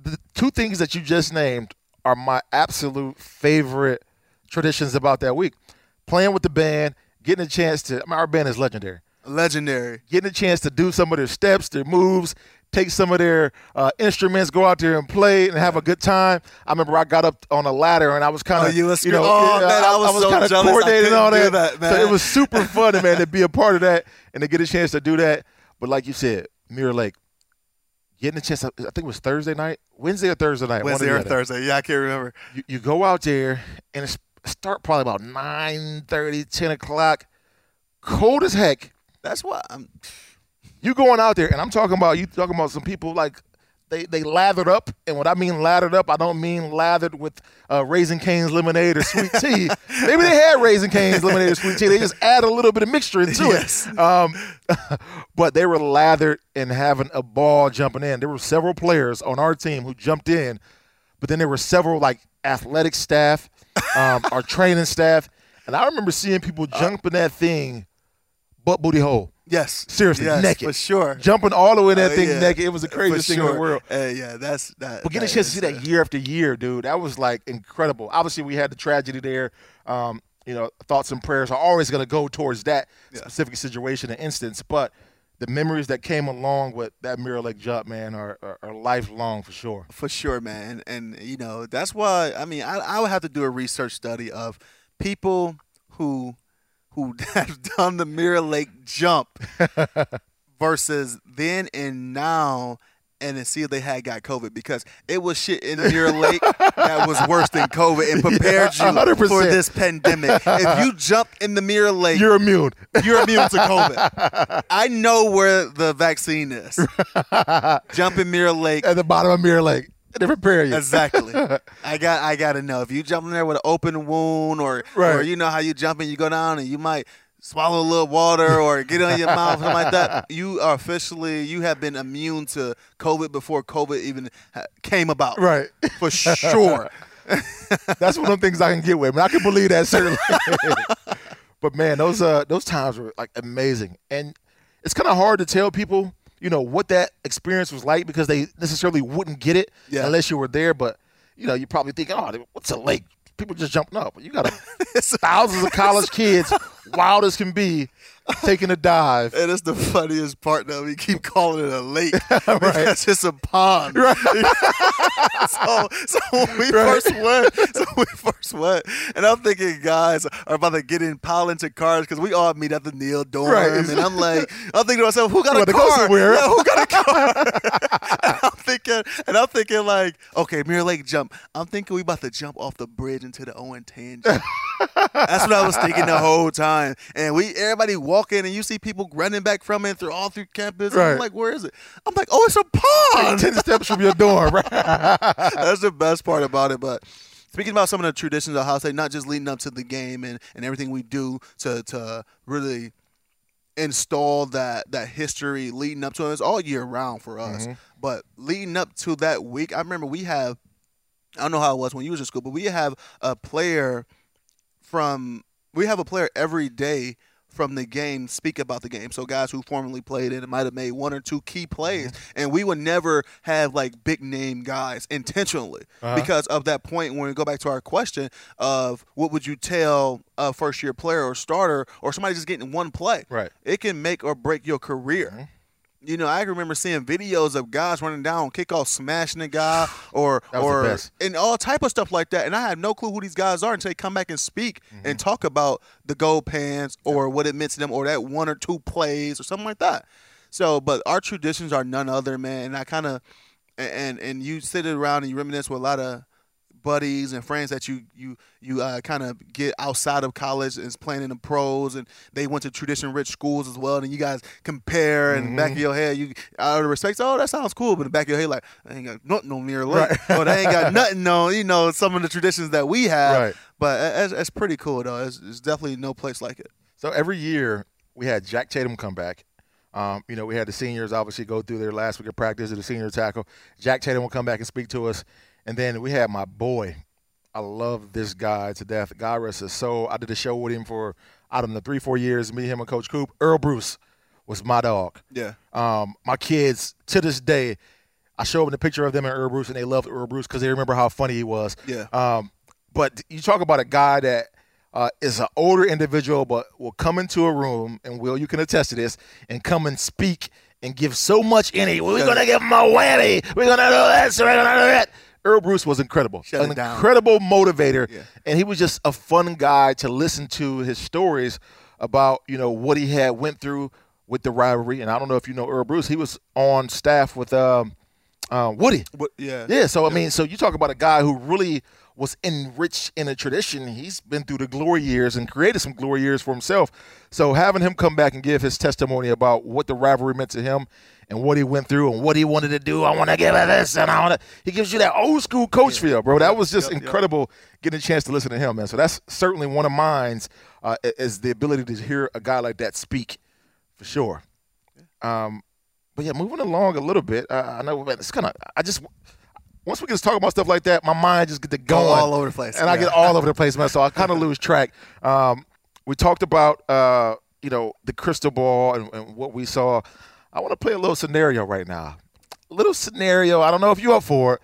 the two things that you just named are my absolute favorite traditions about that week. Playing with the band, getting a chance to I mean, our band is legendary. Legendary. Getting a chance to do some of their steps, their moves, take some of their uh, instruments, go out there and play and have a good time. I remember I got up on a ladder and I was kind Oh, of, you was you know. Oh, man, I was so kinda jealous coordinating all that. that, So it was super fun, man, to be a part of that and to get a chance to do that. But like you said, Mirror Lake, getting a chance. I think it was Thursday night, Wednesday or Thursday night. Wednesday or. Thursday. Yeah, I can't remember. You, you go out there and it's start probably about 9, 30, 10 o'clock. Cold as heck. That's why I'm. You going out there, and I'm talking about you talking about some people like they they lathered up, and what I mean lathered up, I don't mean lathered with uh, Raising Cane's lemonade or sweet tea. Maybe they had Raising Cane's lemonade or sweet tea. They just add a little bit of mixture into Yes. it. Um, but they were lathered and having a ball jumping in. There were several players on our team who jumped in, but then there were several like athletic staff, um, our training staff, and I remember seeing people jumping that thing, butt booty hole. Yes. Seriously, yes, naked. For sure. Jumping all the way in that Uh, thing yeah, naked. It was the craziest thing in the world. Uh, yeah, that's that. But getting a chance to see that uh, year after year, dude, that was like incredible. Obviously, we had the tragedy there. Um, you know, thoughts and prayers are always going to go towards that specific situation and instance. But the memories that came along with that Mirror Lake jump, man, are, are, are lifelong for sure. For sure, man. And, and, you know, that's why I mean I, I would have to do a research study of people who who have done the Mirror Lake jump versus then and now and then see if they had got COVID because it was shit in Mirror Lake that was worse than COVID and prepared you for this pandemic. If you jump in the Mirror Lake, You're immune. you're immune to COVID. I know where the vaccine is. Jump in Mirror Lake. At the bottom of Mirror Lake. They prepare you. Exactly. I got I gotta know. If you jump in there with an open wound or or you know how you jump and you go down and you might swallow a little water or get on your mouth, something like that, you are officially you have been immune to COVID before COVID even came about. Right. For sure. That's one of the things I can get with. I, I can believe that certainly. but man, those uh those times were like amazing, and it's kind of hard to tell people, you know, what that experience was like because they necessarily wouldn't get it Yeah. unless you were there. But you know, you probably thinking, oh, what's a lake? People just jumping up. You got thousands of college kids, wild as can be, taking a dive. And it's the funniest part that We keep calling it a lake because it's just a pond. Right. so, so when we Right. first went, so we first went, and I'm thinking guys are about to get in, pile into cars because we all meet at the Neil dorm, Right. and I'm like, I'm thinking to myself, who got a go car? Yeah, who got a car? and I'm thinking, and I'm thinking like, okay, Mirror Lake jump. I'm thinking we about to jump off the bridge into the Olentangy. That's what I was thinking the whole time. And we everybody walking and you see people running back from it through all through campus. And I'm like, where is it? I'm like, oh, it's a pond. Ten steps from your dorm, right? That's the best part about it. But speaking about some of the traditions of Ohio State, not just leading up to the game and, and everything we do to to really install that that history leading up to it. It's all year round for us. Mm-hmm. But leading up to that week, I remember we have I don't know how it was when you was in school, but we have a player from we have a player every day from the game speak about the game. So guys who formerly played in it might have made one or two key plays, and we would never have like big name guys intentionally Uh-huh. because of that point. When we go back to our question of what would you tell a first year player or starter or somebody just getting one play, Right. It can make or break your career. You know, I remember seeing videos of guys running down on kickoff, smashing a guy, or That was the or and all type of stuff like that. And I have no clue who these guys are until they come back and speak Mm-hmm. and talk about the gold pants or what it meant to them or that one or two plays or something like that. So, but our traditions are none other, man. And I kind of and and you sit around and you reminisce with a lot of buddies and friends that you you you uh, kind of get outside of college and is playing in the pros and they went to tradition rich schools as well and you guys compare and the back of Mm-hmm. your head you out of respect oh that sounds cool but in the back of your head like I ain't got nothing on Mirror Lake or they ain't got nothing on you know some of the traditions that we have Right. but that's, that's pretty cool though it's, it's definitely no place like it So every year we had Jack Tatum come back. Um, you know, we had the seniors obviously go through their last week of practice at the senior tackle. Jack Tatum will come back and speak to us. And then we had my boy. I love this guy to death. God rest his soul. I did a show with him for out of the three, four years, me, him, and Coach Coop. Earle Bruce was my dog. yeah Um, my kids to this day, I show them the picture of them and Earle Bruce, and they love Earle Bruce because they remember how funny he was. Yeah. Um, but you talk about a guy that uh, is an older individual, but will come into a room, and Will, you can attest to this, and come and speak and give so much energy. We're gonna give him a whammy. We're gonna do this. We're gonna do that. Earle Bruce was incredible, Shut an incredible motivator, Yeah. and he was just a fun guy to listen to his stories about you know what he had went through with the rivalry. And I don't know if you know Earle Bruce. He was on staff with um, uh, Woody. but yeah Yeah, so I mean, so you talk about a guy who really was enriched in a tradition. He's been through the glory years and created some glory years for himself. So having him come back and give his testimony about what the rivalry meant to him and what he went through and what he wanted to do, I want to give it this and I want to. He gives you that old school coach feel, bro. That was just Yep, yep. incredible getting a chance to listen to him, man. So that's certainly one of mine's uh, is the ability to hear a guy like that speak, for sure. Um, but yeah, moving along a little bit. Uh, I know man, it's kind of. I just once we get to talk about stuff like that, my mind just get to Go going all over the place, and I get all over the place, man. So I kind of lose track. Um, we talked about uh, you know the crystal ball and, and what we saw. I want to play a little scenario right now. A little scenario. I don't know if you're up for it.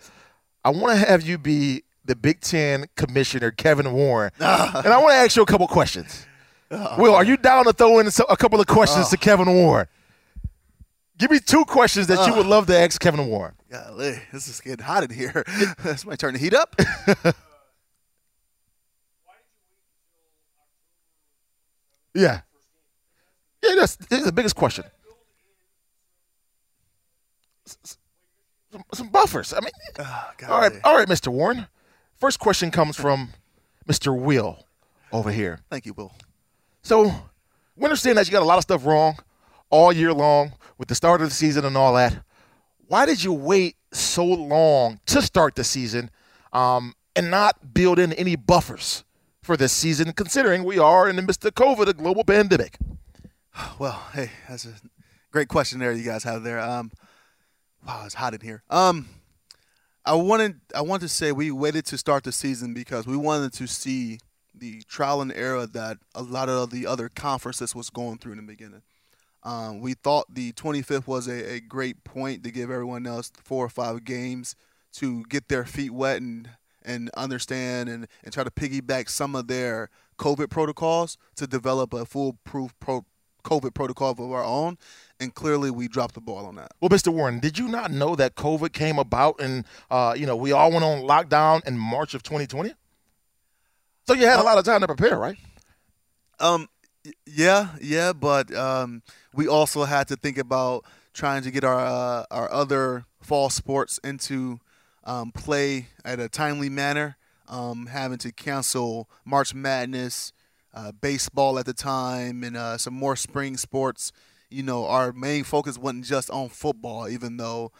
I want to have you be the Big Ten commissioner, Kevin Warren, and I want to ask you a couple questions. Will, are you down to throw in a couple of questions to Kevin Warren? Give me two questions that you would uh. love to ask Kevin Warren. Golly, this is getting hot in here. this might turn the heat up. Yeah. Yeah, that's, that's the biggest question. Some, some buffers. I mean, ah, all right, all right, Mr. Warren. First question comes from Mr. Will over here. Thank you, Will. So, we understand that you got a lot of stuff wrong all year long with the start of the season and all that. Why did you wait so long to start the season um, and not build in any buffers for this season, considering we are in the midst of COVID, a global pandemic? Well, hey, that's a great question there you guys have there. Um, wow, it's hot in here. Um, I wanted I wanted to say we waited to start the season because we wanted to see the trial and error that a lot of the other conferences was going through in the beginning. Um, we thought the 25th was a, a great point to give everyone else four or five games to get their feet wet and and understand and, and try to piggyback some of their COVID protocols to develop a foolproof pro, COVID protocol of our own. And clearly, we dropped the ball on that. Well, Mr. Warren, did you not know that COVID came about and uh, you know we all went on lockdown in March of 2020? So you had a lot of time to prepare, right? Um, yeah, yeah, but um, we also had to think about trying to get our uh, our other fall sports into um, play at a timely manner. Um, having to cancel March Madness, uh, baseball at the time, and uh, some more spring sports. You know, our main focus wasn't just on football, even though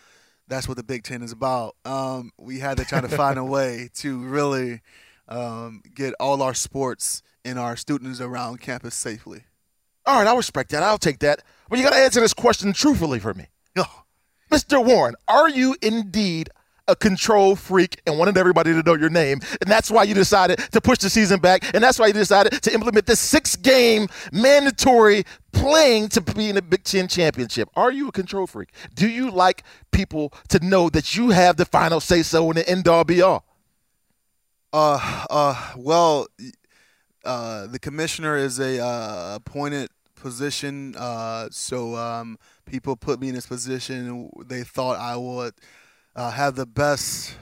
that's what the Big Ten is about. Um, we had to try to find a way to really um, get all our sports and our students around campus safely. All right, I respect that. I'll take that. But you got to answer this question truthfully for me. Oh, Mr. Warren, are you indeed a control freak and wanted everybody to know your name. And that's why you decided to push the season back. And that's why you decided to implement this six game mandatory playing to be in the Big Ten championship. Are you a control freak? Do you like people to know that you have the final say so in the end all be all? Uh, uh, well, uh, the commissioner is a uh, appointed position, uh, so um, people put me in this position. They thought I would uh, have the best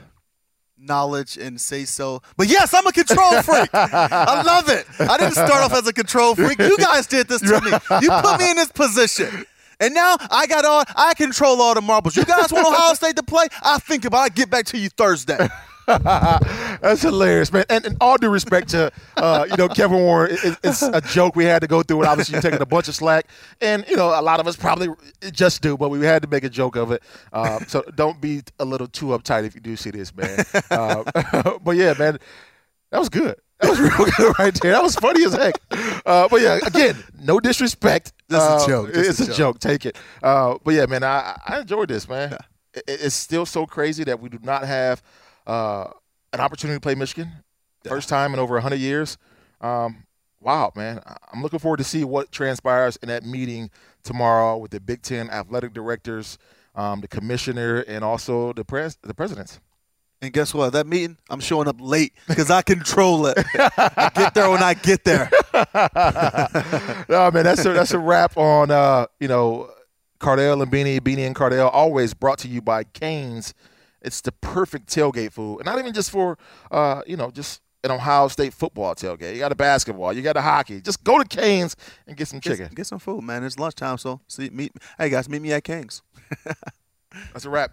knowledge and say so. But yes, I'm a control freak. I love it. I didn't start off as a control freak. You guys did this to me. You put me in this position. And now I got all I control all the marbles. You guys want Ohio State to play? I think about it. I get back to you Thursday. That's hilarious, man. And, and, all due respect to, uh, you know, Kevin Warren, it, it's a joke we had to go through, and obviously you're taking a bunch of slack. And, you know, a lot of us probably just do, but we had to make a joke of it. Uh, so don't be a little too uptight if you do see this, man. Uh, but yeah, man, that was good. That was real good right there. That was funny as heck. Uh, but yeah, again, no disrespect. This is a uh, joke. This it's a, joke. joke. Take it. Uh, but yeah, man, I, I enjoyed this, man. It, it's still so crazy that we do not have – uh, an opportunity to play Michigan, first time in over 100 years. Um, wow, man. I'm looking forward to see what transpires in that meeting tomorrow with the Big Ten athletic directors, um, the commissioner, and also the pres- the presidents. And guess what? That meeting, I'm showing up late because I control it. I get there when I get there. no, man, that's a, that's a wrap on uh, you know Cardale and Beanie, Beanie and Cardale. Always brought to you by Canes it's the perfect tailgate food, and not even just for uh, you know just an Ohio State football tailgate. You got a basketball, you got a hockey. Just go to Canes and get some chicken. Get, get some food, man. It's lunchtime, so see meet. Hey guys, meet me at Canes. That's a wrap.